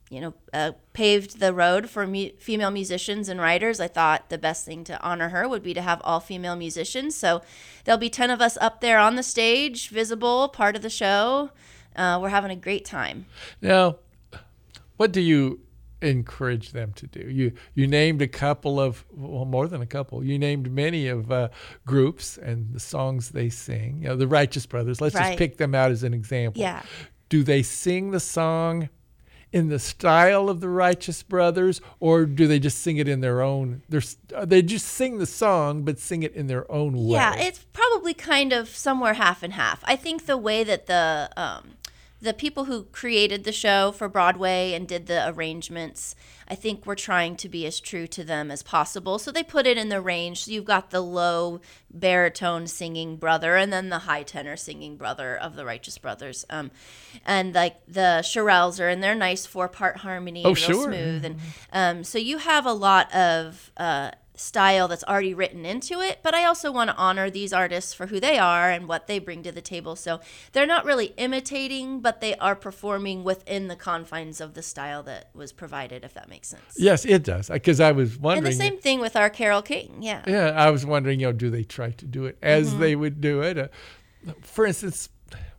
you know, uh, paved the road for mu- female musicians and writers, I thought the best thing to honor her would be to have all female musicians. So there'll be 10 of us up there on the stage, visible, part of the show. Uh, we're having a great time. Now, what do you encourage them to do? You you named a couple of well more than a couple. You named many of uh, groups and the songs they sing. You know, the Righteous Brothers. Let's Right. just pick them out as an example. Yeah. Do they sing the song in the style of the Righteous Brothers, or do they just sing it in their own? Uh, they just sing the song, but sing it in their own way. Yeah, it's probably kind of somewhere half and half. I think the way that the um, the people who created the show for Broadway and did the arrangements, I think we're trying to be as true to them as possible. So they put it in the range. So you've got the low baritone singing brother and then the high tenor singing brother of the Righteous Brothers. Um, and like the Shirelles are in their nice four part harmony, Oh, and real sure. smooth. And um, so you have a lot of uh, style that's already written into it, but I also want to honor these artists for who they are and what they bring to the table. So they're not really imitating, but they are performing within the confines of the style that was provided, if that makes sense. Yes, it does. Because I was And wondering. the same thing with our Carole King. Yeah. Yeah, I was wondering, you know, do they try to do it as Mm-hmm. they would do it? Uh, for instance,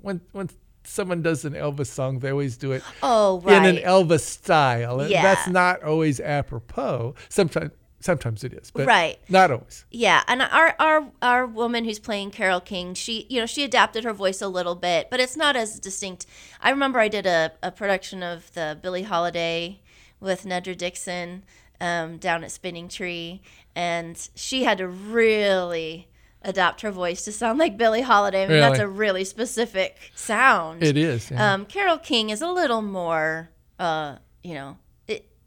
when when someone does an Elvis song, they always do it Oh, right. in an. Elvis style. And That's not always apropos. Sometimes sometimes it is, but Right. not always. Yeah, and our our our woman who's playing Carole King, she you know she adapted her voice a little bit, but it's not as distinct. I remember I did a, a production of the Billie Holiday with Nedra Dixon um, down at Spinning Tree, and she had to really adapt her voice to sound like Billie Holiday. I mean, that's a really specific sound. It is. yeah. Um, Carole King is a little more, uh, you know,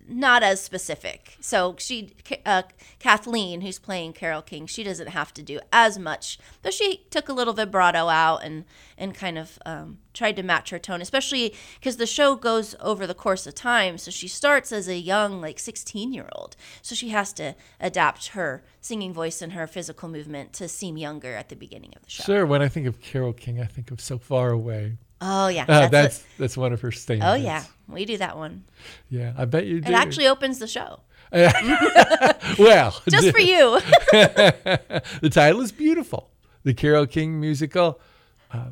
not as specific. So she, uh, Kathleen, who's playing Carole King, she doesn't have to do as much, though she took a little vibrato out and and kind of um, tried to match her tone, especially because the show goes over the course of time. So she starts as a young, like sixteen year old, so she has to adapt her singing voice and her physical movement to seem younger at the beginning of the show. sure. When I think of Carole King, I think of "So Far Away." Oh yeah, Uh, that's, that's a- that's one of her standards. oh yeah, we do that one. yeah. I bet you do. It actually opens the show. [laughs] well, [laughs] Just for [laughs] you. the title is beautiful. The Carole King musical. Uh,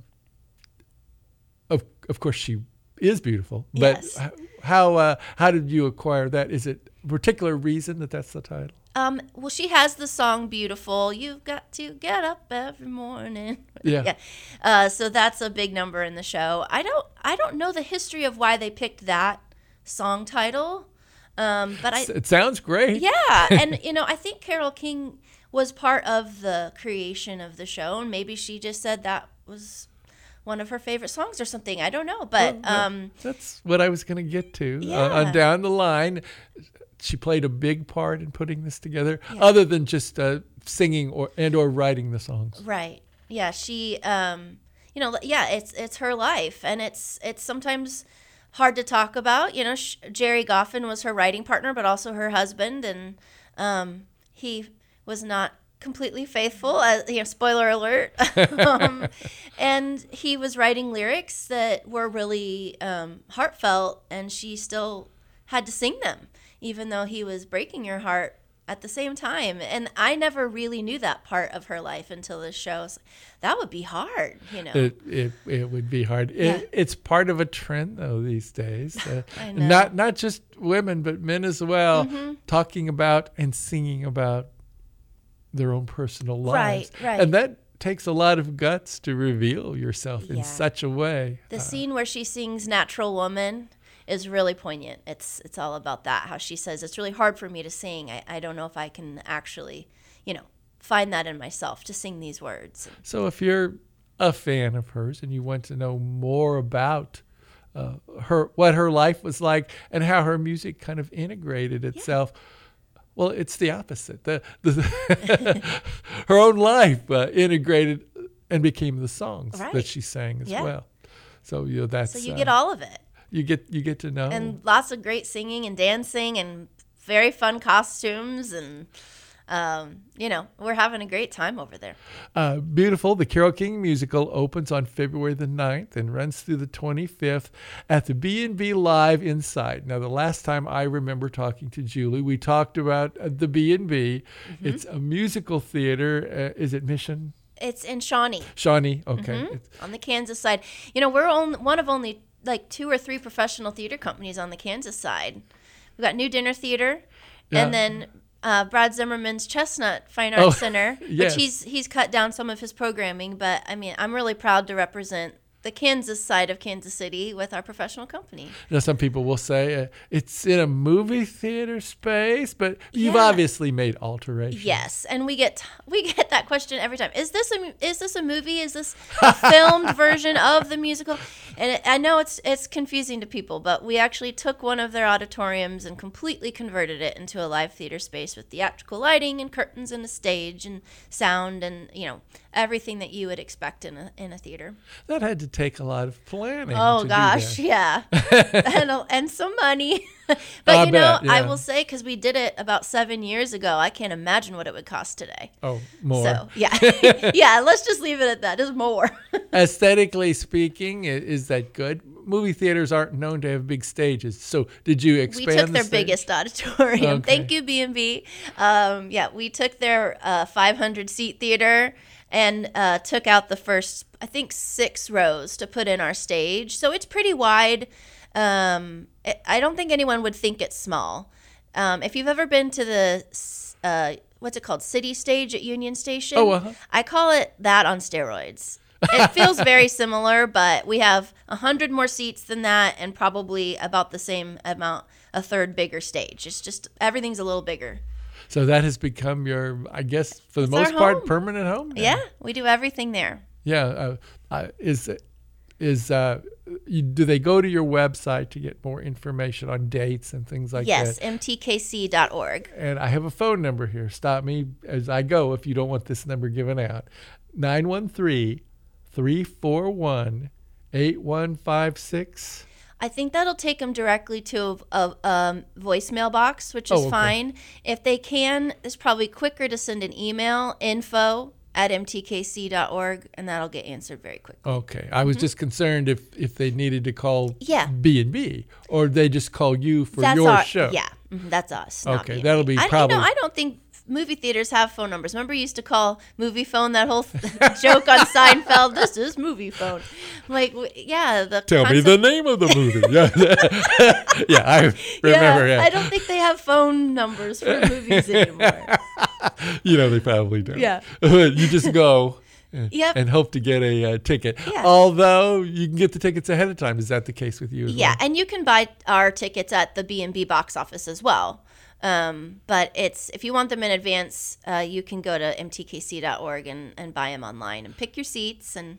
of of course, she is beautiful. But Yes. how uh, how did you acquire that? Is it a particular reason that that's the title? Um, well, she has the song "Beautiful." You've got to get up every morning. [laughs] Yeah. Uh, so that's a big number in the show. I don't. I don't know the history of why they picked that song title. Um, but I. it sounds great. Yeah, [laughs] and you know, I think Carole King was part of the creation of the show, and maybe she just said that was one of her favorite songs or something. I don't know, but um, That's what I was going to get to. Uh, on down the line, she played a big part in putting this together, other than just uh, singing or and or writing the songs. Right. Yeah, she um you know, yeah, it's it's her life and it's it's sometimes hard to talk about. You know, Sh- Gerry Goffin was her writing partner, but also her husband, and um, he was not completely faithful. As, you know, spoiler alert. [laughs] um, and he was writing lyrics that were really um, heartfelt, and she still had to sing them, even though he was breaking her heart at the same time. And I never really knew that part of her life until this show. So that would be hard, you know. It, it, it would be hard. Yeah. It, it's part of a trend though these days. [laughs] Uh, I know. Not not just women, but men as well, Mhm. talking about and singing about their own personal lives. Right, right. And that takes a lot of guts to reveal yourself in such a way. The Uh, scene where she sings "Natural Woman" is really poignant. It's it's all about that. How she says it's really hard for me to sing. I, I don't know if I can actually, you know, find that in myself to sing these words. So if you're a fan of hers and you want to know more about uh, her, what her life was like, and how her music kind of integrated itself, well, it's the opposite. The, the [laughs] her own life uh, integrated and became the songs Right. that she sang as Yeah. well. So you know that's So you uh, get all of it, you get you get to know and lots of great singing and dancing, and very fun costumes, and um, you know, we're having a great time over there. Uh, beautiful. The Carole King musical opens on February the 9th and runs through the 25th at the B&B Live Inside. Now, the last time I remember talking to Julie, we talked about uh, the B&B. Mm-hmm. It's a musical theater. Uh, is it Mission? It's in Shawnee. Shawnee? Okay. Mhm, It's- on the Kansas side. You know, we're on, one of only like two or three professional theater companies on the Kansas side. We've got New Dinner Theater, Yeah. and then uh, Brad Zimmerman's Chestnut Fine Oh, Arts Center, [laughs] yes. which he's he's cut down some of his programming. But I mean, I'm really proud to represent the Kansas side of Kansas City with our professional company. Now, some people will say uh, it's in a movie theater space, but you've Yeah. obviously made alterations. Yes, and we get we get that question every time. Is this a is this a movie? Is this a filmed [laughs] version of the musical? And it, I know it's it's confusing to people, but we actually took one of their auditoriums and completely converted it into a live theater space with theatrical lighting and curtains and a stage and sound and you know everything that you would expect in a in a theater. That had to take a lot of planning. Oh gosh, yeah, [laughs] and, and some money. [laughs] but I you know, bet, I will say because we did it about seven years ago, I can't imagine what it would cost today. Oh, more. So yeah, [laughs] yeah. Let's just leave it at that. Just more. Aesthetically speaking, is that good? Movie theaters aren't known to have big stages. So, did you expand? we took the their stage? biggest auditorium. Okay. Thank you, B and B. Um, yeah, we took their uh, 500 seat theater and uh, took out the first, I think, six rows to put in our stage. So it's pretty wide. Um, I don't think anyone would think it's small. Um, if you've ever been to the uh, what's it called, City Stage at Union Station, Oh, uh-huh. I call it that on steroids. It feels [laughs] very similar, but we have a hundred more seats than that, and probably about the same amount, a third bigger stage. It's just everything's a little bigger. So that has become your, I guess, for the It's most part, permanent home. now. Yeah, we do everything there. Yeah. Uh, uh, is is uh, you, do they go to your website to get more information on dates and things like yes, that? Yes, mtkc.org. And I have a phone number here. Stop me as I go if you don't want this number given out. 913 341 8156. I think that'll take them directly to a, a um, voicemail box, which is Oh, okay. fine. If they can, it's probably quicker to send an email info at mtkc.org, and that'll get answered very quickly. Okay. I was just concerned if, if they needed to call Mm-hmm. Yeah. B&B or they just call you for that's your our, show. Yeah, mhm, that's us. not Okay, B&B. that'll be I, probably- You know, I don't think movie theaters have phone numbers. Remember, you used to call movie phone that whole joke on Seinfeld. This is movie phone. I'm like, w- yeah, the Tell me the name of the movie. [laughs] yeah, [laughs] yeah I remember. Yeah, Yeah, I don't think they have phone numbers for [laughs] movies anymore. you know, they probably don't. Yeah. you just go uh, Yep. and hope to get a uh, ticket. Yeah. Although you can get the tickets ahead of time. Is that the case with you as Yeah, well? and you can buy our tickets at the B and B box office as well. Um, but it's if you want them in advance, uh, you can go to mtkc.org and, and buy them online and pick your seats. And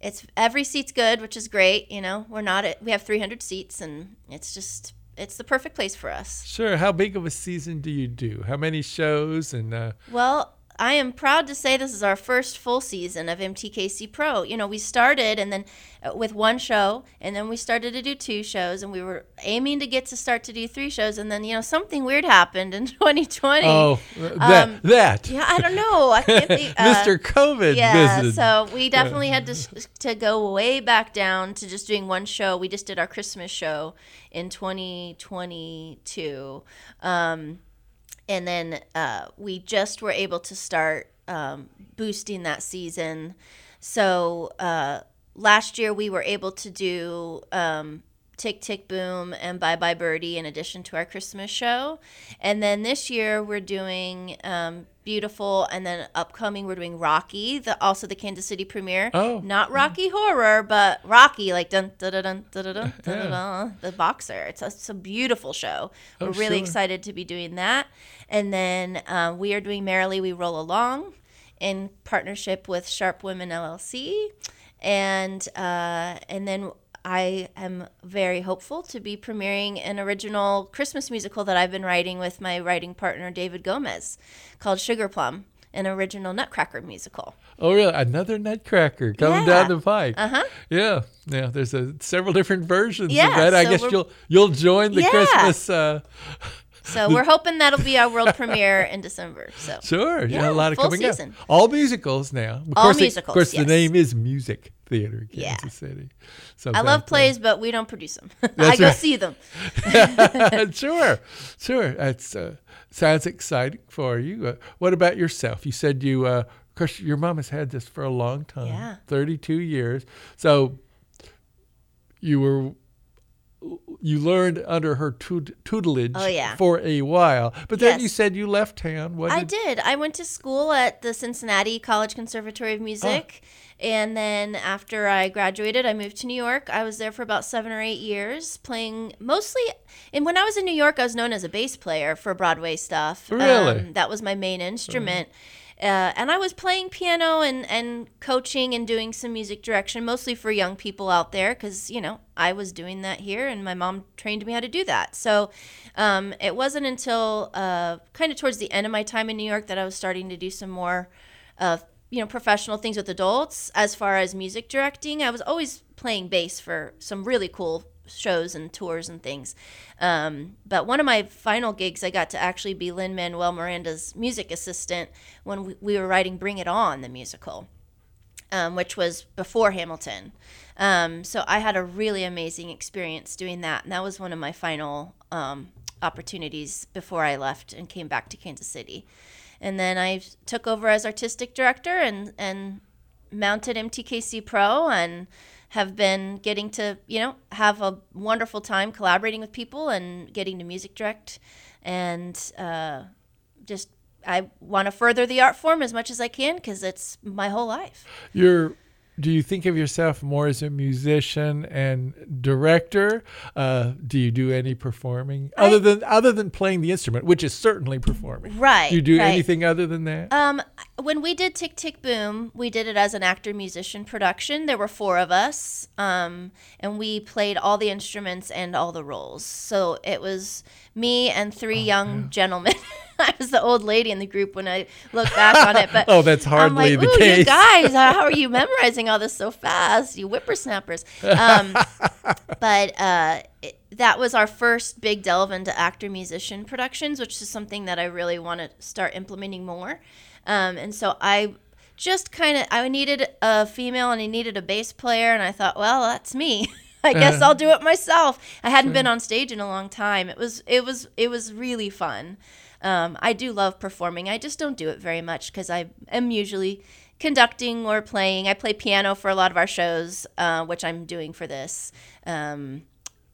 it's every seat's good, which is great. You know, we're not at, we have 300 seats, and it's just it's the perfect place for us. Sure. How big of a season do you do? How many shows? And uh, Well, I am proud to say this is our first full season of MTKC Pro. You know, we started and then uh, with one show, and then we started to do two shows, and we were aiming to get to start to do three shows, and then you know something weird happened in [laughs] 2020. Oh, that Um, that. Yeah, I don't know. I can't think. [laughs] uh, Mr. COVID Yeah, visited. so we definitely had to to go way back down to just doing one show. We just did our Christmas show in 2022, um, and then uh, we just were able to start um, boosting that season. So uh, last year we were able to do. Um, Tick Tick Boom and Bye Bye Birdie in addition to our Christmas show. And then this year we're doing um, Beautiful and then upcoming we're doing Rocky, the also the Kansas City premiere. Oh. Not Rocky Horror, but Rocky like dun dun dun dun dun dun dun, dun, dun, the boxer. It's a, it's a beautiful show. Oh, we're really sure. excited to be doing that. And then um, we are doing Merrily We Roll Along in partnership with Sharp Women LLC, and uh, and then I am very hopeful to be premiering an original Christmas musical that I've been writing with my writing partner David Gomez, called Sugar Plum, an original Nutcracker musical. Oh, really? Another Nutcracker coming Yeah. down the pike. Uh-huh. Yeah, yeah. There's a, several different versions Yeah, of that. I so guess you'll you'll join the Yeah. Christmas. Uh, So we're hoping that'll be our world [laughs] premiere in December. So sure, yeah, Yeah, a lot of coming season. up. All musicals now. Of All course it- of course, yes. the name is Music Theater, Yeah. Kansas City. So I love back plays, but we don't produce them. [laughs] I go see them. [laughs] sure, sure. That's uh, sounds exciting for you. Uh, what about yourself? You said you, uh, of course, your mom has had this for a long time. Yeah. thirty-two years. So you were. You learned under her tut- tutelage Oh, yeah. for a while, but then Yes. you said you left town. What I did. I went to school at the Cincinnati College Conservatory of Music. And then after I graduated, I moved to New York. I was there for about seven or eight years, playing mostly. And when I was in New York, I was known as a bass player for Broadway stuff. Really? Um, that was my main instrument. Uh, and I was playing piano and, and coaching and doing some music direction, mostly for young people out there, because, you know, I was doing that here and my mom trained me how to do that. So um, it wasn't until uh, kind of towards the end of my time in New York that I was starting to do some more, uh, you know, professional things with adults as far as music directing. I was always playing bass for some really cool shows and tours and things. Um, but one of my final gigs, I got to actually be Lin Manuel Miranda's music assistant when we, we were writing Bring It On, the musical, um, which was before Hamilton. Um, so I had a really amazing experience doing that. And that was one of my final um, opportunities before I left and came back to Kansas City. And then I took over as artistic director and, and mounted MTKC Pro and have been getting to, you know, have a wonderful time collaborating with people and getting to music direct and uh, just I want to further the art form as much as I can because it's my whole life. You're. Do you think of yourself more as a musician and director? Uh, do you do any performing other than other than playing the instrument, which is certainly performing? Right, Do you do right. anything other than that? Um, when we did Tick Tick Boom, we did it as an actor musician production. There were four of us, um, and we played all the instruments and all the roles. So it was me and three young gentlemen. [laughs] I was the old lady in the group when I look back on it. But [laughs] Oh, that's hardly like, the "Ooh, case." You guys, how are you memorizing all this so fast? You whippersnappers. Um, [laughs] but uh, it, that was our first big delve into actor musician productions, which is something that I really want to start implementing more. Um, and so I just kind of I needed a female and I needed a bass player, and I thought, well, that's me. [laughs] I guess I'll do it myself. I hadn't been on stage in a long time. It was it was it was really fun. Um, I do love performing. I just don't do it very much because I am usually conducting or playing. I play piano for a lot of our shows, uh, which I'm doing for this. Um,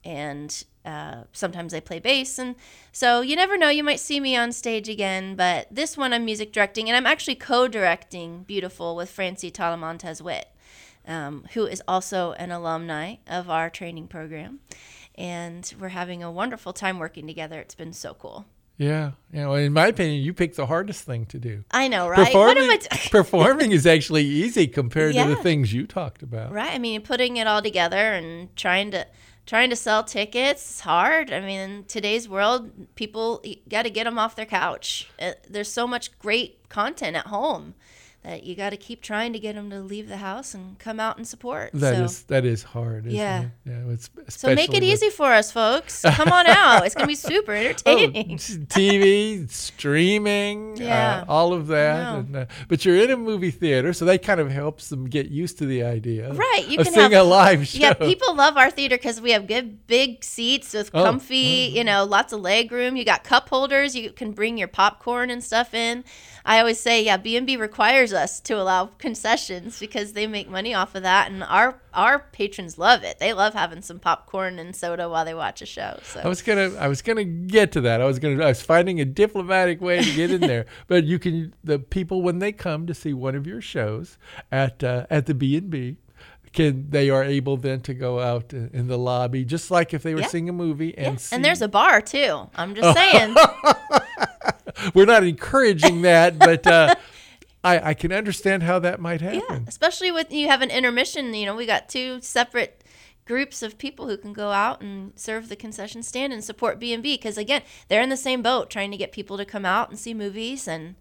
and uh, sometimes I play bass. And so you never know, you might see me on stage again. But this one I'm music directing, and I'm actually co directing Beautiful with Francie Talamontes Witt, um, who is also an alumni of our training program. And we're having a wonderful time working together. It's been so cool. yeah, you know, in my opinion, you picked the hardest thing to do. I know, right? Performing, t- [laughs] performing is actually easy compared to the things you talked about. Right. I mean, putting it all together and trying to trying to sell tickets is hard. I mean, in today's world, people got to get them off their couch. Uh, there's so much great content at home that you got to keep trying to get them to leave the house and come out and support. That so, is that is hard. Yeah. It? Yeah. It's so make it easy for us, folks. Come on out. It's gonna be [laughs] super entertaining. [laughs] Oh, TV, streaming, yeah. uh, all of that. And, uh, but you're in a movie theater, so that kind of helps them get used to the idea. Right. You of can seeing have, a live [laughs] show. Yeah. People love our theater because we have good big seats with Oh, comfy, you know, lots of leg room. You got cup holders. You can bring your popcorn and stuff in. I always say, yeah, B and B requires us to allow concessions because they make money off of that, and our our patrons love it. They love having some popcorn and soda while they watch a show. So I was gonna, I was gonna get to that. I was gonna, I was finding a diplomatic way to get in there. [laughs] but you can, the people when they come to see one of your shows at uh, at the B and B, can they are able then to go out in the lobby, just like if they were Yeah. seeing a movie and see. and there's a bar too. I'm just saying. [laughs] we're not encouraging that, but uh, I, I can understand how that might happen. especially with you have an intermission you know we got two separate groups of people who can go out and serve the concession stand and support b&b because again they're in the same boat trying to get people to come out and see movies and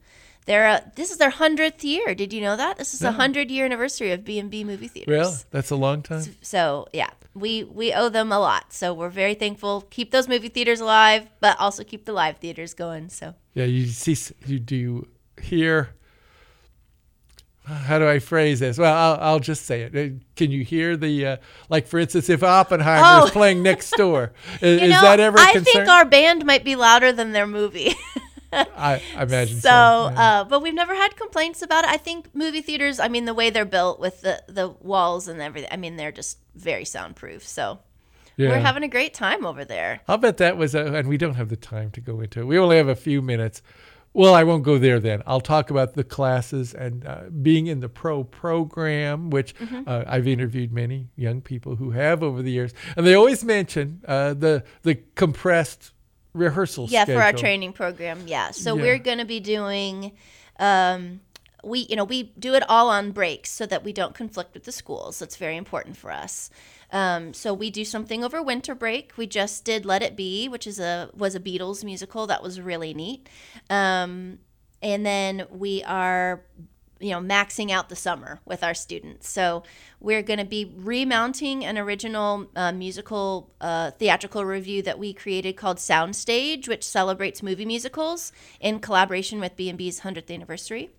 they're uh, this is their 100th year did you know that this is a No. 100 year anniversary of b&b movie theaters Well, that's a long time. so yeah we we owe them a lot so we're very thankful keep those movie theaters alive but also keep the live theaters going so Yeah, you see, you do hear. How do I phrase this? Well, I'll, I'll just say it. Uh, Can you hear the, uh, like, for instance, if Oppenheimer Oh. is playing next door, [laughs] is, you is that ever I think our band might be louder than their movie. [laughs] I, I imagine so. so, yeah. uh, but we've never had complaints about it. I think movie theaters, I mean, the way they're built with the, the walls and everything, I mean, they're just very soundproof. So Yeah. we're having a great time over there. I'll bet that was, a, and we don't have the time to go into it. We only have a few minutes. Well, I won't go there then. I'll talk about the classes and uh, being in the pro program, which Mm-hmm. uh, I've interviewed many young people who have over the years, and they always mention uh, the the compressed rehearsal. Yeah, for our training program. Yeah. So Yeah. we're going to be doing, um, we you know we do it all on breaks so that we don't conflict with the schools. That's very important for us. Um, so we do something over winter break. We just did Let It Be, which is a was a Beatles musical that was really neat. Um, and then we are you know maxing out the summer with our students so we're going to be remounting an original uh, musical uh, theatrical review that we created called soundstage which celebrates movie musicals in collaboration with b&b's 100th anniversary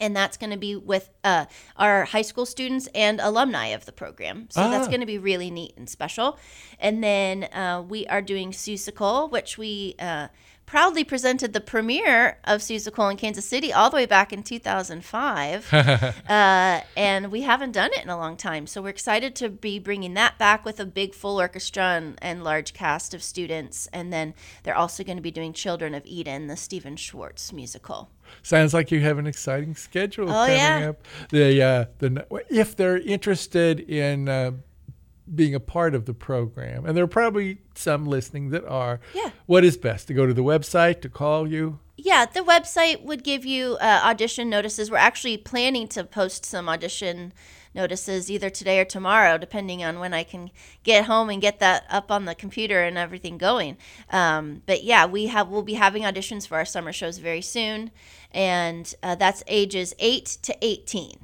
and that's going to be with uh, our high school students and alumni of the program. So that's Ah. going to be really neat and special. And then uh, we are doing Seussical, which we uh, proudly presented the premiere of Seussical in Kansas City all the way back in 2005. [laughs] uh, and we haven't done it in a long time. So we're excited to be bringing that back with a big full orchestra and, and large cast of students. And then they're also going to be doing Children of Eden, the Stephen Schwartz musical. Sounds like you have an exciting schedule Oh, coming yeah. up. The uh, the if they're interested in uh, being a part of the program, and there are probably some listening that are. Yeah. What is best to go to the website to call you? Yeah, the website would give you uh, audition notices. We're actually planning to post some audition notices either today or tomorrow, depending on when I can get home and get that up on the computer and everything going. Um, but yeah, we have we'll be having auditions for our summer shows very soon, and uh, that's ages eight to eighteen.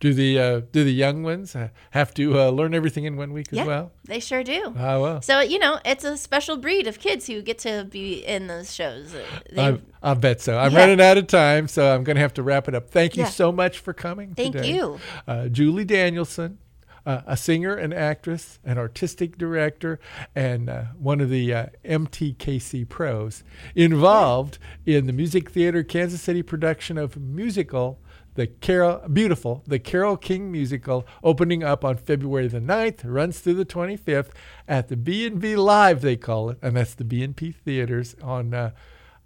Do the uh, do the young ones uh, have to uh, learn everything in one week as Yeah, well? they sure do. Ah, well. So you know, it's a special breed of kids who get to be in those shows. Uh, I, I bet so. I'm Yeah. running out of time, so I'm going to have to wrap it up. Thank you Yeah. so much for coming. Thank today. you. uh, Julie Danielson, uh, a singer, an actress, an artistic director, and uh, one of the uh, MTKC pros involved in the Music Theater Kansas City production of musical. The Carole, beautiful, the Carole King musical, opening up on February the 9th, runs through the 25th at the B&B Live, they call it, and that's the B&B Theaters on uh,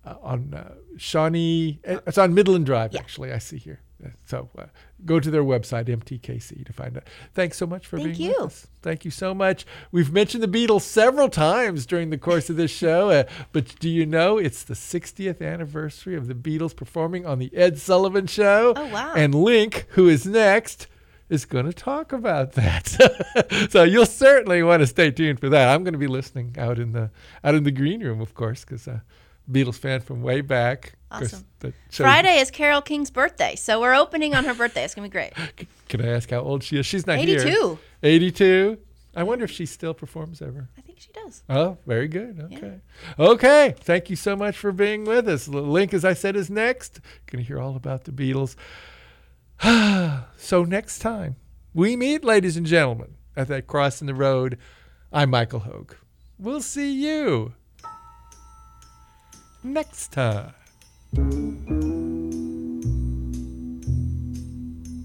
uh, on uh, Shawnee. uh, It's on Midland Drive, actually. I see here. So uh, go to their website, MTKC, to find out. Thanks so much for Thank being you. with us. Thank you so much. We've mentioned the Beatles several times during the course of this [laughs] show, uh, but do you know it's the 60th anniversary of the Beatles performing on the Ed Sullivan Show? Oh, wow. And Link, who is next, is going to talk about that. [laughs] so you'll certainly want to stay tuned for that. I'm going to be listening out in the out in the green room, of course, because uh, Beatles fan from way back. Awesome. Friday is Carole King's birthday, so we're opening on her birthday. It's gonna be great. [laughs] Can I ask how old she is? She's not 82. here. 82. Eighty-two. I wonder if she still performs ever. I think she does. Oh, very good. Okay. Yeah. Okay. Thank you so much for being with us. Link, as I said, is next. Going to hear all about the Beatles. [sighs] so next time we meet, ladies and gentlemen, at that cross in the road, I'm Michael Hogue. We'll see you next time. Música